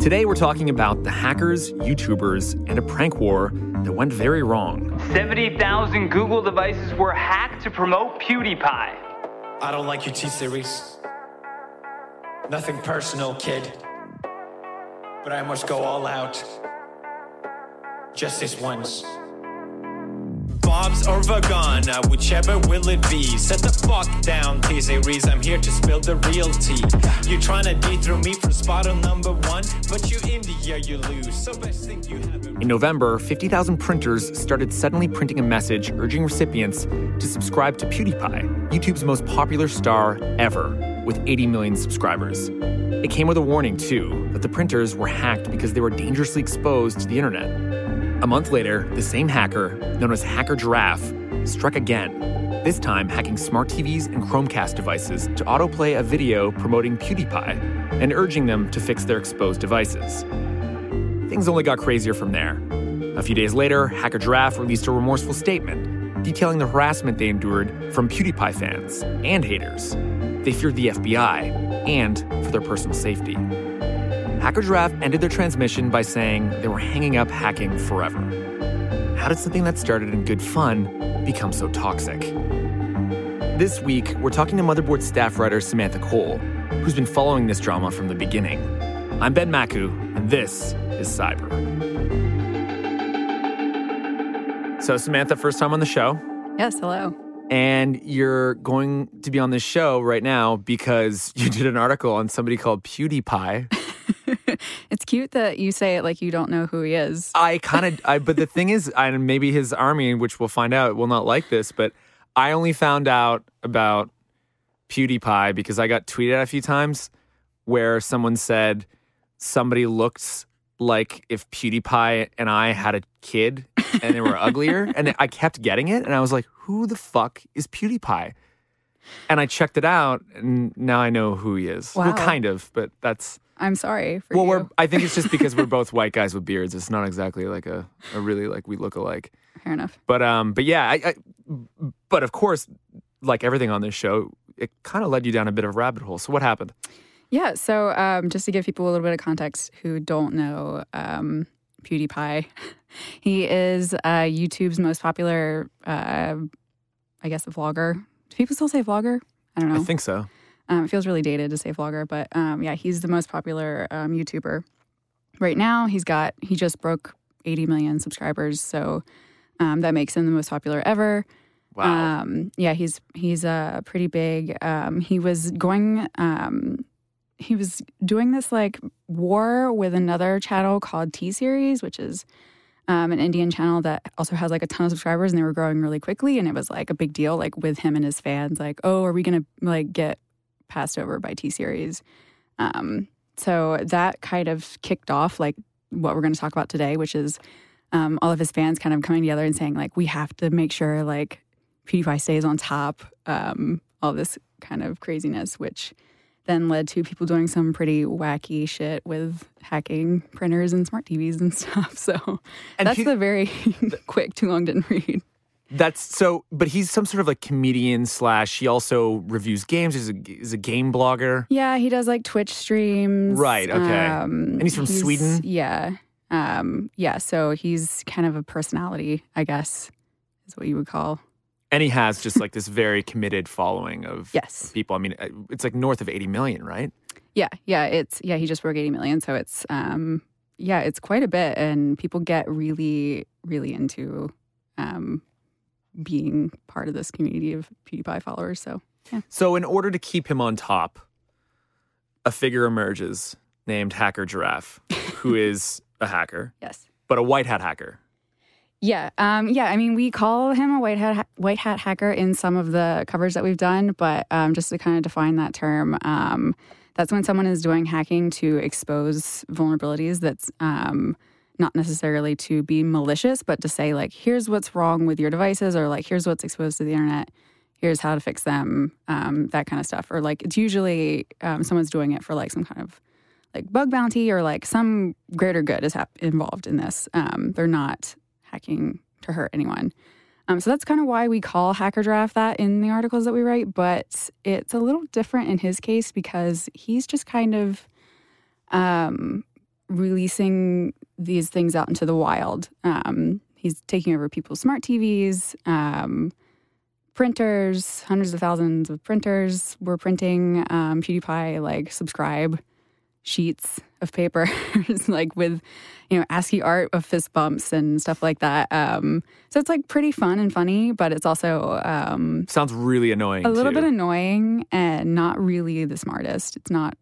Today, we're talking about the hackers, YouTubers, and a prank war that went very wrong. 70,000 Google devices were hacked to promote PewDiePie. I don't like your T series. Nothing personal, kid. But I must go all out. Just this once. Bob's or Vagana, whichever will it be. Set the fuck down, T series. I'm here to spill the real tea. You tryna dethrone me from spot on number one, but you India, you lose. So best thing you have. In November, 50,000 printers started suddenly printing a message urging recipients to subscribe to PewDiePie, YouTube's most popular star ever, with 80 million subscribers. It came with a warning, too, that the printers were hacked because they were dangerously exposed to the internet. A month later, the same hacker, known as Hacker Giraffe, struck again, this time hacking smart TVs and Chromecast devices to autoplay a video promoting PewDiePie and urging them to fix their exposed devices. Things only got crazier from there. A few days later, Hacker Giraffe released a remorseful statement detailing the harassment they endured from PewDiePie fans and haters. They feared the FBI and for their personal safety. Hacker Giraffe ended their transmission by saying they were hanging up hacking forever. How did something that started in good fun become so toxic? This week, we're talking to Motherboard staff writer Samantha Cole, who's been following this drama from the beginning. I'm Ben Makuch, and this is Cyber. So, Samantha, first time on the show, Yes, hello. and you're going to be on this show right now because you did an article on somebody called PewDiePie. It's cute that you say it like you don't know who he is. I kind of, I but the thing is, and maybe his army, which we'll find out, will not like this. But I only found out about PewDiePie because I got tweeted at a few times where someone said somebody looked like if PewDiePie and I had a kid and they were uglier, and I kept getting it, and I was like, who the fuck is PewDiePie? And I checked it out, and now I know who he is. Well, Wow. kind of, but that's. I'm sorry for Well, you. we're. I think it's just because we're both white guys with beards. It's not exactly like a, a really like we look alike. Fair enough. But um, but yeah, I, I but of course, like everything on this show, it kind of led you down a bit of a rabbit hole. So what happened? Yeah, so um, just to give people a little bit of context who don't know um, PewDiePie, he is uh, YouTube's most popular, uh, I guess, a vlogger. Do people still say vlogger? I don't know. I think so. Um, it feels really dated to say vlogger, but um, yeah, he's the most popular um, YouTuber right now. He's got he just broke 80 million subscribers, so um, that makes him the most popular ever. Wow. Um, yeah, he's he's uh, pretty big. Um, he was going. Um, he was doing this like war with another channel called T Series, which is um, an Indian channel that also has like a ton of subscribers, and they were growing really quickly. And it was like a big deal, like with him and his fans. Like, oh, are we gonna like get passed over by T Series? Um, so that kind of kicked off like what we're going to talk about today, which is um, all of his fans kind of coming together and saying like, we have to make sure like PewDiePie stays on top. Um, all this kind of craziness, which then led to people doing some pretty wacky shit with hacking printers and smart TVs and stuff. So And that's Pew- the very quick, too long didn't read. That's so. But he's some sort of like comedian slash. He also reviews games. He's a, he's a game blogger. Yeah, he does like Twitch streams. Right, okay. Um, And he's from Sweden? Yeah. Um, yeah, so he's kind of a personality, I guess, is what you would call. And he has just like this very committed following of, Yes. of people. I mean, uh, it's like north of 80 million, right? Yeah, yeah, it's yeah, he just broke 80 million, so it's um yeah, it's quite a bit and people get really really into um being part of this community of PewDiePie followers, so yeah. So, in order to keep him on top, a figure emerges named Hacker Giraffe, who is a hacker, yes. but a white hat hacker. Yeah, um, yeah. I mean, we call him a white hat white hat hacker in some of the covers that we've done, but um, just to kind of define that term, um, that's when someone is doing hacking to expose vulnerabilities that's um, not necessarily to be malicious, but to say like, here's what's wrong with your devices, or like, here's what's exposed to the internet. Here's how to fix them, um, that kind of stuff. Or like, it's usually um, someone's doing it for like some kind of like bug bounty or like some greater good is involved in this. Um, they're not hacking to hurt anyone. Um, so that's kind of why we call Hacker Giraffe that in the articles that we write. But it's a little different in his case because he's just kind of um, releasing these things out into the wild. Um, he's taking over people's smart TVs, um, printers, hundreds of thousands of printers were printing um, PewDiePie like subscribe sheets of paper, like with you know ASCII art of fist bumps and stuff like that. Um, so it's like pretty fun and funny, but it's also um, Sounds really annoying. a little too. bit annoying and not really the smartest. It's not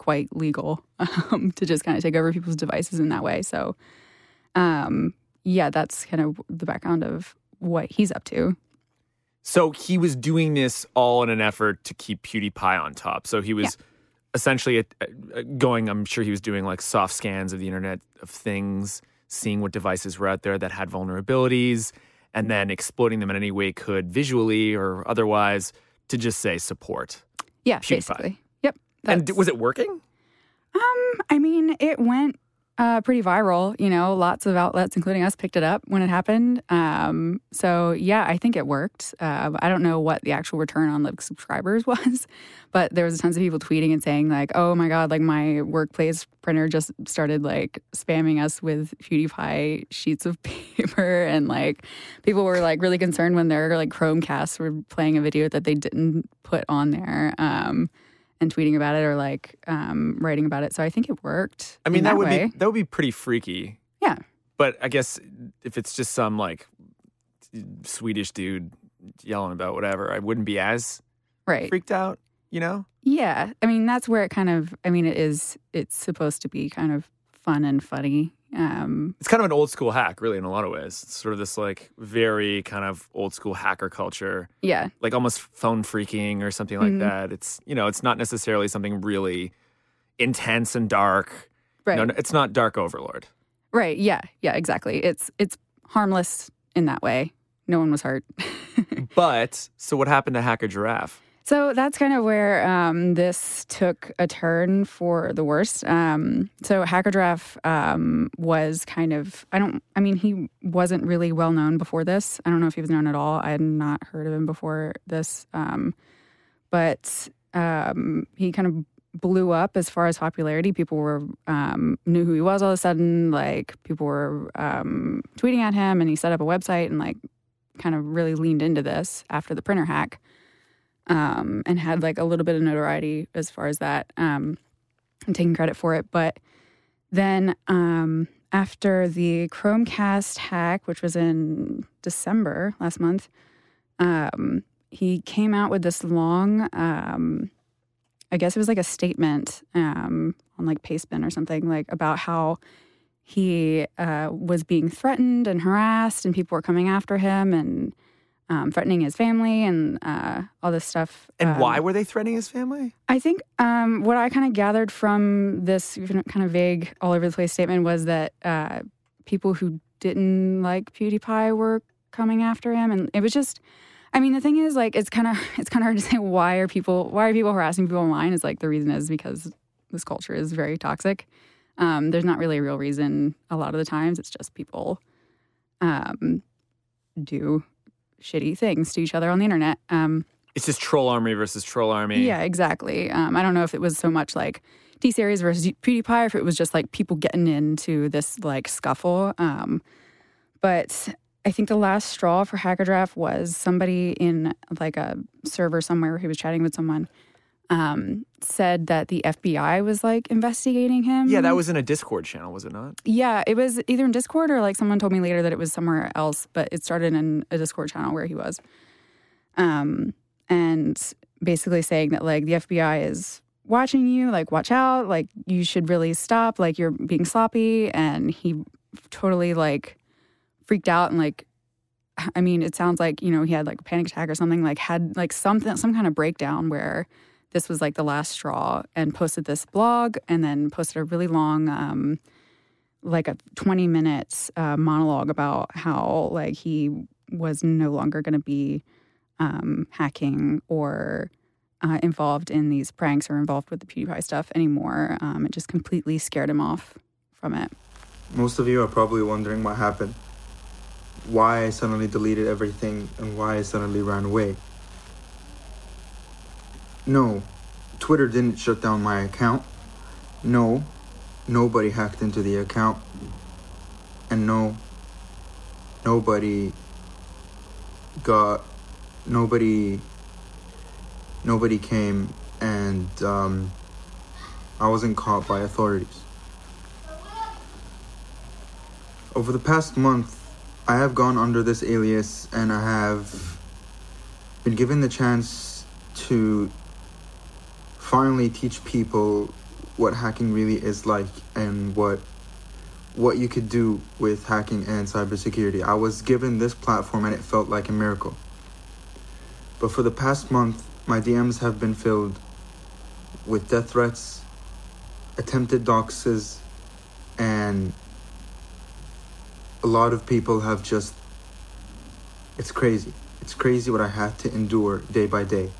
quite legal um, to just kind of take over people's devices in that way. So, um, yeah, that's kind of the background of what he's up to. So he was doing this all in an effort to keep PewDiePie on top. So he was essentially uh, uh, going, I'm sure he was doing like soft scans of the Internet of Things, seeing what devices were out there that had vulnerabilities, and then exploiting them in any way he could visually or otherwise to just say support. Yeah, PewDiePie. basically. Yep. And was it working? Um, I mean, it went uh, pretty viral. You know, lots of outlets, including us, picked it up when it happened. Um, so yeah, I think it worked. Uh, I don't know what the actual return on the subscribers was, but there was tons of people tweeting and saying like, "Oh my god, like my workplace printer just started like spamming us with PewDiePie sheets of paper," and like people were like really concerned when their like Chromecasts were playing a video that they didn't put on there. Um, and tweeting about it or like um, writing about it. So I think it worked. I mean, in that, would way. be that would be pretty freaky. Yeah. But I guess if it's just some like Swedish dude yelling about whatever, I wouldn't be as right. freaked out. You know? Yeah, I mean that's where it kind of. I mean, it is. It's supposed to be kind of fun and funny. Um, It's kind of an old school hack, really, in a lot of ways. It's sort of this like very kind of old school hacker culture, yeah, like almost phone phreaking or something like Mhm. that. It's you know, it's not necessarily something really intense and dark. right, no, it's not Dark Overlord. right. Yeah, yeah, exactly. It's it's harmless in that way. No one was hurt. But so what happened to Hacker Giraffe? So that's kind of where um, this took a turn for the worst. Um, so Hacker Giraffe um, was kind of, I don't, I mean, he wasn't really well known before this. I don't know if he was known at all. I had not heard of him before this. Um, but um, he kind of blew up as far as popularity. People were um, knew who he was all of a sudden. Like people were tweeting at him, and he set up a website and like kind of really leaned into this after the printer hack um, and had like a little bit of notoriety as far as that. Um, I'm taking credit for it, but then um, after the Chromecast hack, which was in December last month, um, he came out with this long, um, I guess it was like a statement um, on like Pastebin or something, like about how he uh, was being threatened and harassed, and people were coming after him and um, threatening his family and uh, all this stuff. And Um, why were they threatening his family? I think um, what I kind of gathered from this kind of vague, all over the place statement was that uh, people who didn't like PewDiePie were coming after him, and it was just. I mean, the thing is, like, it's kind of it's kind of hard to say why are people why are people harassing people online? Is like the reason is because this culture is very toxic. Um, there's not really a real reason. A lot of the times, it's just people um, do shitty things to each other on the internet. Um, It's just troll army versus troll army. yeah, exactly. Um, I don't know if it was so much like T Series versus PewDiePie, or if it was just like people getting into this like scuffle. Um, but I think the last straw for Hacker Giraffe was somebody in like a server somewhere who was chatting with someone. Um, said that the FBI was like investigating him. Yeah, that was in a Discord channel, was it not? Yeah, it was either in Discord or like someone told me later that it was somewhere else, but it started in a Discord channel where he was. Um, and basically saying that like the FBI is watching you, like watch out, like you should really stop, like you're being sloppy. And he totally like freaked out and like, I mean, it sounds like you know he had like a panic attack or something, like had like something, some kind of breakdown where this was like the last straw and posted this blog and then posted a really long um, like a 20 minutes uh, monologue about how like he was no longer going to be um, hacking or uh, involved in these pranks or involved with the PewDiePie stuff anymore. Um, it just completely scared him off from it. Most of you are probably wondering what happened. Why I suddenly deleted everything and why I suddenly ran away. No, Twitter didn't shut down my account. No, nobody hacked into the account. And no, nobody got, nobody, nobody came and um, I wasn't caught by authorities. Over the past month, I have gone under this alias and I have been given the chance to finally teach people what hacking really is like and what what you could do with hacking and cybersecurity. I was given this platform and it felt like a miracle. But for the past month, my DMs have been filled with death threats, attempted doxes, and a lot of people have just. It's crazy. It's crazy what I have to endure day by day.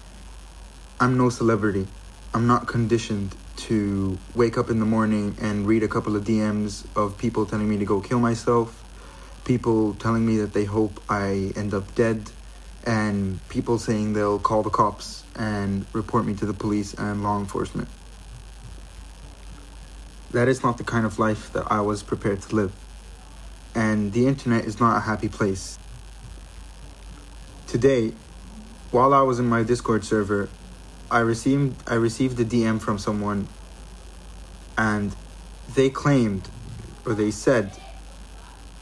I'm no celebrity. I'm not conditioned to wake up in the morning and read a couple of DMs of people telling me to go kill myself, people telling me that they hope I end up dead, and people saying they'll call the cops and report me to the police and law enforcement. That is not the kind of life that I was prepared to live. And the internet is not a happy place. Today, while I was in my Discord server, I received I received a DM from someone and they claimed or they said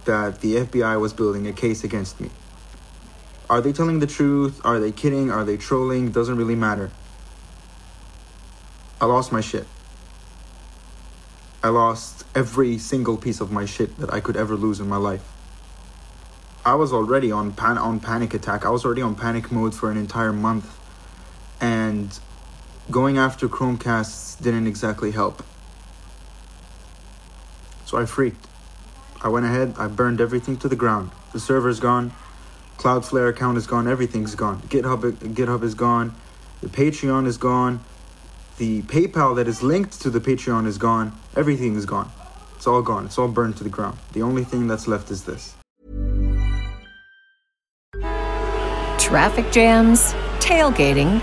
that the FBI was building a case against me. Are they telling the truth? Are they kidding? Are they trolling? Doesn't really matter. I lost my shit. I lost every single piece of my shit that I could ever lose in my life. I was already on pan- on panic attack. I was already on panic mode for an entire month. And going after Chromecasts didn't exactly help. So I freaked. I went ahead, I burned everything to the ground. The server's gone, Cloudflare account is gone, everything's gone. GitHub GitHub is gone, the Patreon is gone, the PayPal that is linked to the Patreon is gone, everything is gone. It's all gone. It's all burned to the ground. The only thing that's left is this. Traffic jams, tailgating,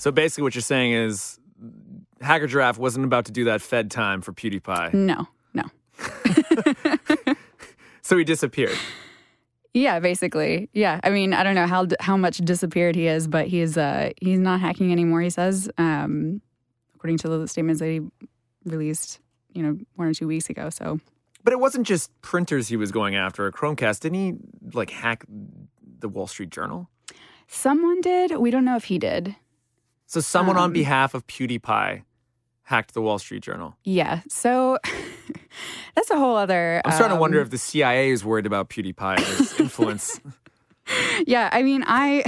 So basically, what you're saying is Hacker Giraffe wasn't about to do that Fed time for PewDiePie. No, no. so he disappeared. Yeah, basically. Yeah. I mean, I don't know how how much disappeared he is, but he's uh he's not hacking anymore. He says, um, according to the statements that he released, you know, one or two weeks ago. So, but it wasn't just printers he was going after. A Chromecast didn't he like hack the Wall Street Journal? Someone did. We don't know if he did. So someone um, on behalf of PewDiePie hacked the Wall Street Journal. Yeah. So that's a whole other. I'm starting um, to wonder if the CIA is worried about PewDiePie's influence. yeah, I mean, I,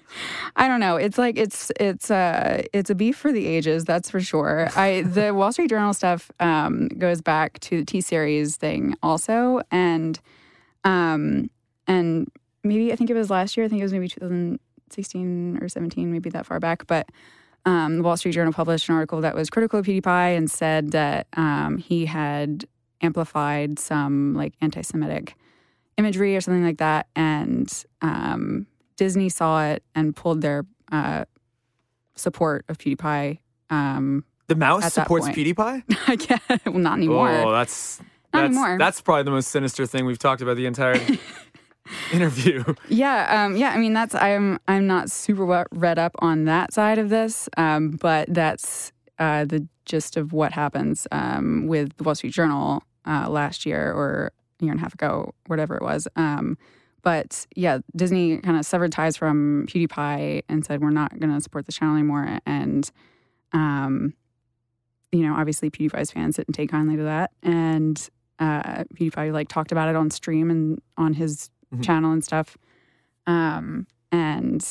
I don't know. It's like it's it's uh it's a beef for the ages. That's for sure. I the Wall Street Journal stuff um, goes back to the T series thing also, and um and maybe I think it was last year. I think it was maybe 2016 or 17, maybe that far back, but um, the Wall Street Journal published an article that was critical of PewDiePie and said that um, he had amplified some like anti-Semitic imagery or something like that, and um, Disney saw it and pulled their uh, support of PewDiePie. Um, the mouse supports PewDiePie. I guess well, not anymore. Oh, that's not that's, anymore. That's probably the most sinister thing we've talked about the entire interview. Yeah, um, yeah. I mean, that's I'm I'm not super read up on that side of this, um, but that's uh, the gist of what happens um, with the Wall Street Journal uh, last year, or a year and a half ago, whatever it was. Um, but yeah, Disney kind of severed ties from PewDiePie and said we're not going to support this channel anymore. And um, you know, obviously PewDiePie's fans didn't take kindly to that, and uh, PewDiePie like talked about it on stream and on his Mhm. channel and stuff. Um, and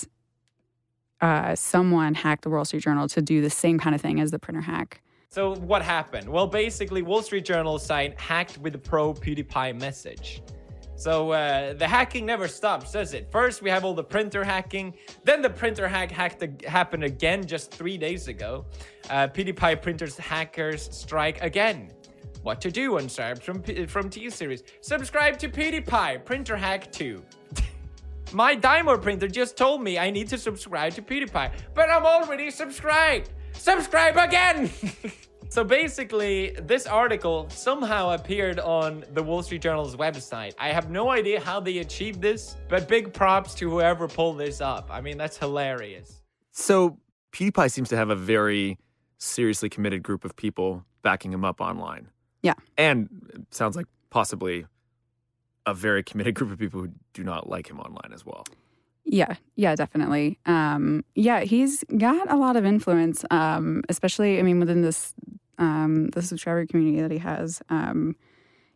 uh, someone hacked the Wall Street Journal to do the same kind of thing as the printer hack. So what happened? Well, basically, Wall Street Journal site hacked with the pro PewDiePie message. So uh, the hacking never stops, does it? First, we have all the printer hacking. Then the printer hack hacked happened again just three days ago. Uh, PewDiePie printers hackers strike again. What to do, unsubs from from T series? Subscribe to PewDiePie printer hack 2. My Dymo printer just told me I need to subscribe to PewDiePie, but I'm already subscribed. Subscribe again. so basically, this article somehow appeared on the Wall Street Journal's website. I have no idea how they achieved this, but big props to whoever pulled this up. I mean, that's hilarious. So PewDiePie seems to have a very seriously committed group of people backing him up online. Yeah. And it sounds like possibly a very committed group of people who do not like him online as well. Yeah, yeah, definitely. Um, yeah, he's got a lot of influence, um, especially, I mean, within this um, the subscriber community that he has. Um,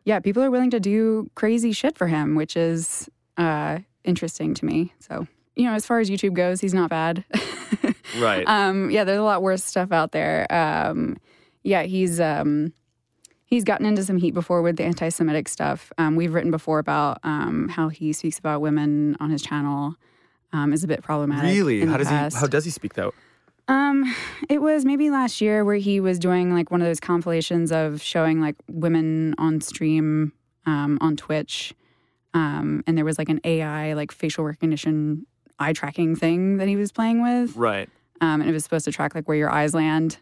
yeah, people are willing to do crazy shit for him, which is uh, interesting to me. So, you know, as far as YouTube goes, he's not bad. Right. um, yeah, there's a lot worse stuff out there. Um, yeah, he's um, he's gotten into some heat before with the anti-Semitic stuff. Um, we've written before about um, how he speaks about women on his channel um, is a bit problematic. really? How does past. he how does he speak though? Um, it was maybe last year where he was doing like one of those compilations of showing like women on stream um, on Twitch, um, and there was like an AI like facial recognition eye tracking thing that he was playing with, Right. um, and it was supposed to track like where your eyes land.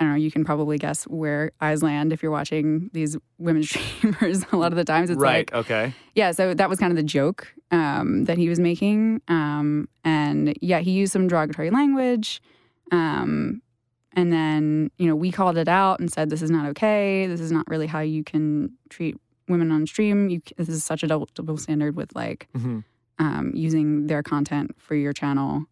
I don't know. You can probably guess where eyes land if you're watching these women streamers. a lot of the times, it's right. like okay. yeah, so that was kind of the joke um, that he was making. Um, and yeah, he used some derogatory language. Um, and then, you know, we called it out and said, this is not okay. This is not really how you can treat women on stream. You, this is such a double, double standard with like hmm um, using their content for your channel,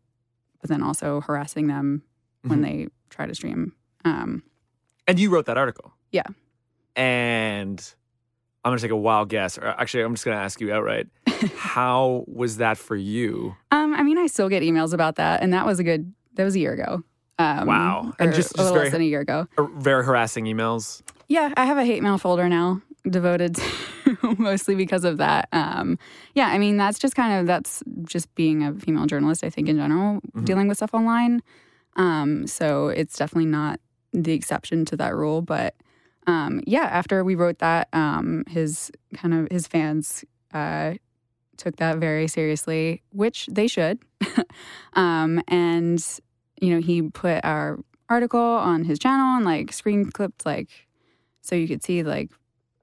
but then also harassing them when Mhm. they try to stream. Um, And you wrote that article. Yeah. And I'm gonna take a wild guess, or actually, I'm just gonna ask you outright. how was that for you? Um, I mean, I still get emails about that, and that was a good. That was a year ago. Um, Wow. And just- a just little very- less than a year ago. Very harassing emails. Yeah, I have a hate mail folder now devoted to mostly because of that. Um, yeah, I mean, that's just kind of that's just being a female journalist. I think in general, Mhm. dealing with stuff online. Um, so it's definitely not the exception to that rule, but um, yeah, after we wrote that, um, his kind of his fans uh, took that very seriously, which they should. um, and you know, he put our article on his channel and like screen clipped like so you could see like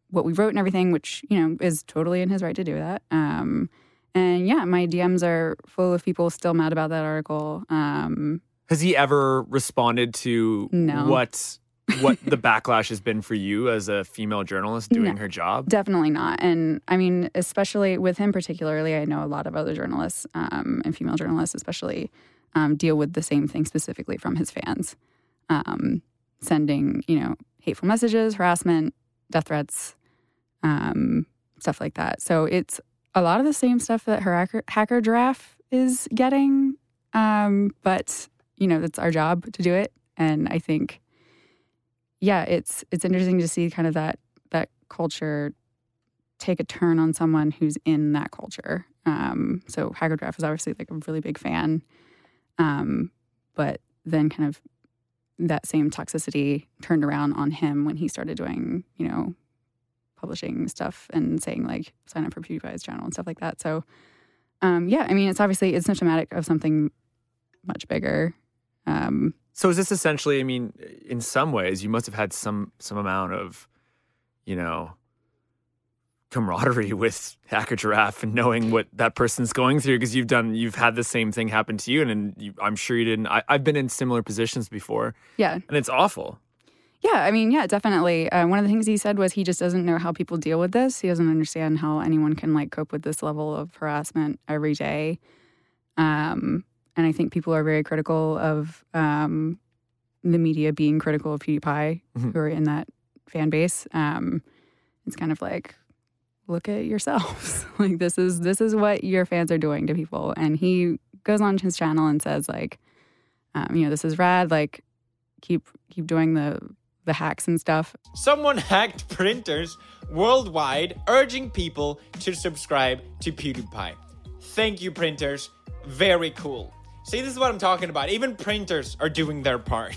what we wrote and everything, which you know is totally in his right to do that. Um, and yeah, my DMs are full of people still mad about that article. Um, Has he ever responded to No. what what the backlash has been for you as a female journalist doing No. her job? Definitely not. And I mean, especially with him particularly, I know a lot of other journalists um, and female journalists, especially, um, deal with the same thing specifically from his fans, um, sending you know hateful messages, harassment, death threats, um, stuff like that. So it's a lot of the same stuff that her hacker, hacker giraffe is getting, um, but you know that's our job to do it. And I think, yeah, it's it's interesting to see kind of that that culture take a turn on someone who's in that culture. Um, so Hacker Giraffe is obviously like a really big fan, um, but then kind of that same toxicity turned around on him when he started doing, you know, publishing stuff and saying like sign up for PewDiePie's channel and stuff like that. So, um, yeah, I mean, it's obviously it's symptomatic of something much bigger. Um, So is this essentially? I mean, in some ways, you must have had some some amount of, you know, camaraderie with Hacker Giraffe and knowing what that person's going through because you've done you've had the same thing happen to you, and, and you, I'm sure you didn't. I, I've been in similar positions before, yeah, and it's awful. Yeah, I mean, yeah, definitely. Uh, one of the things he said was he just doesn't know how people deal with this. He doesn't understand how anyone can like cope with this level of harassment every day. Um, and I think people are very critical of um, the media being critical of PewDiePie, Mhm. who are in that fan base. Um, it's kind of like, look at yourselves. like this is this is what your fans are doing to people. And he goes on his channel and says like, um, you know, this is rad. Like, keep keep doing the the hacks and stuff. Someone hacked printers worldwide, urging people to subscribe to PewDiePie. Thank you, printers. Very cool. See, this is what I'm talking about. Even printers are doing their part.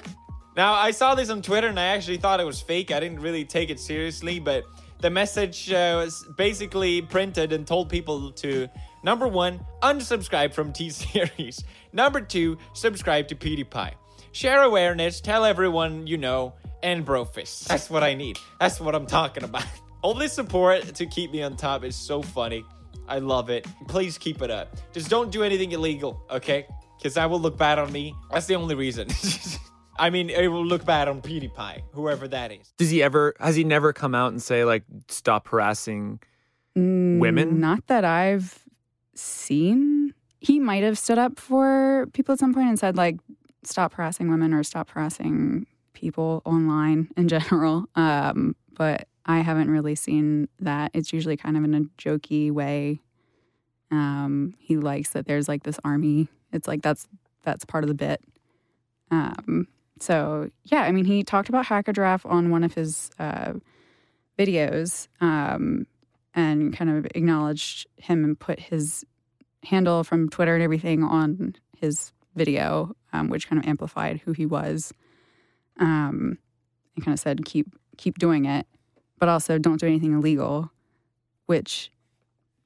now, I saw this on Twitter and I actually thought it was fake. I didn't really take it seriously, but the message uh, was basically printed and told people to number one, unsubscribe from T Series. Number two, subscribe to PewDiePie. Share awareness, tell everyone you know, and brofist. That's what I need. That's what I'm talking about. All this support to keep me on top is so funny. I love it. Please keep it up. Just don't do anything illegal, okay? Because that will look bad on me. That's the only reason. I mean, it will look bad on PewDiePie, whoever that is. Does he ever? Has he never come out and say like, stop harassing women? Mm, Not that I've seen. He might have stood up for people at some point and said like, stop harassing women or stop harassing people online in general. Um, but I haven't really seen that. It's usually kind of in a jokey way. Um, he likes that there's like this army. It's like that's that's part of the bit. Um, so yeah, I mean, he talked about Hacker Giraffe on one of his uh, videos um, and kind of acknowledged him and put his handle from Twitter and everything on his video, um, which kind of amplified who he was. Um, and kind of said, keep keep doing it, but also don't do anything illegal, which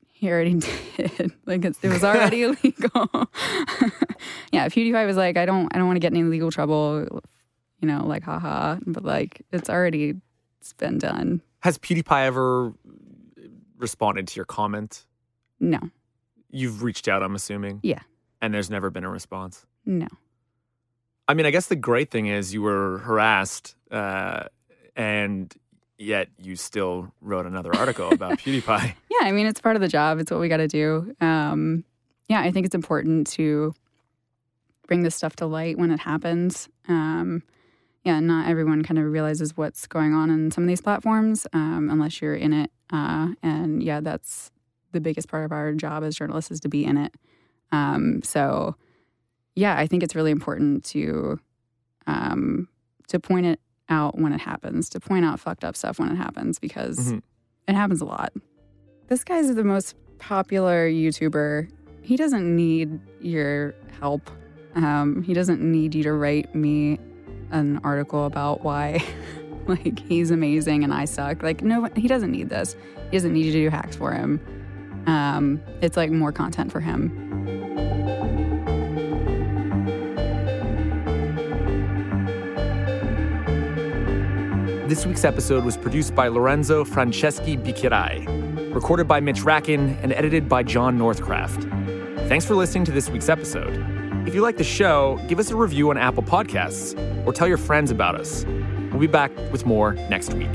he already did. like it's, it was already illegal. yeah, PewDiePie was like, I don't I don't want to get in any legal trouble, you know, like haha. But like it's already it's been done. Has PewDiePie ever responded to your comment? No, You've reached out, I'm assuming. Yeah. And there's never been a response. no. I mean, I guess the great thing is you were harassed, uh, and yet you still wrote another article about PewDiePie. Yeah, I mean, it's part of the job. It's what we got to do. Um, yeah, I think it's important to bring this stuff to light when it happens. Um, yeah, not everyone kind of realizes what's going on in some of these platforms um, unless you're in it. Uh, and yeah, that's the biggest part of our job as journalists is to be in it. Um, so, yeah, I think it's really important to um, to point it out when it happens, to point out fucked up stuff when it happens because Mhm. it happens a lot. This guy's the most popular YouTuber. He doesn't need your help. Um, he doesn't need you to write me an article about why like he's amazing and I suck. Like no, he doesn't need this. He doesn't need you to do hacks for him. Um, it's like more content for him. This week's episode was produced by Lorenzo Franceschi-Bicchierai, recorded by Mitch Rackin, and edited by John Northcraft. Thanks for listening to this week's episode. If you like the show, give us a review on Apple Podcasts or tell your friends about us. We'll be back with more next week.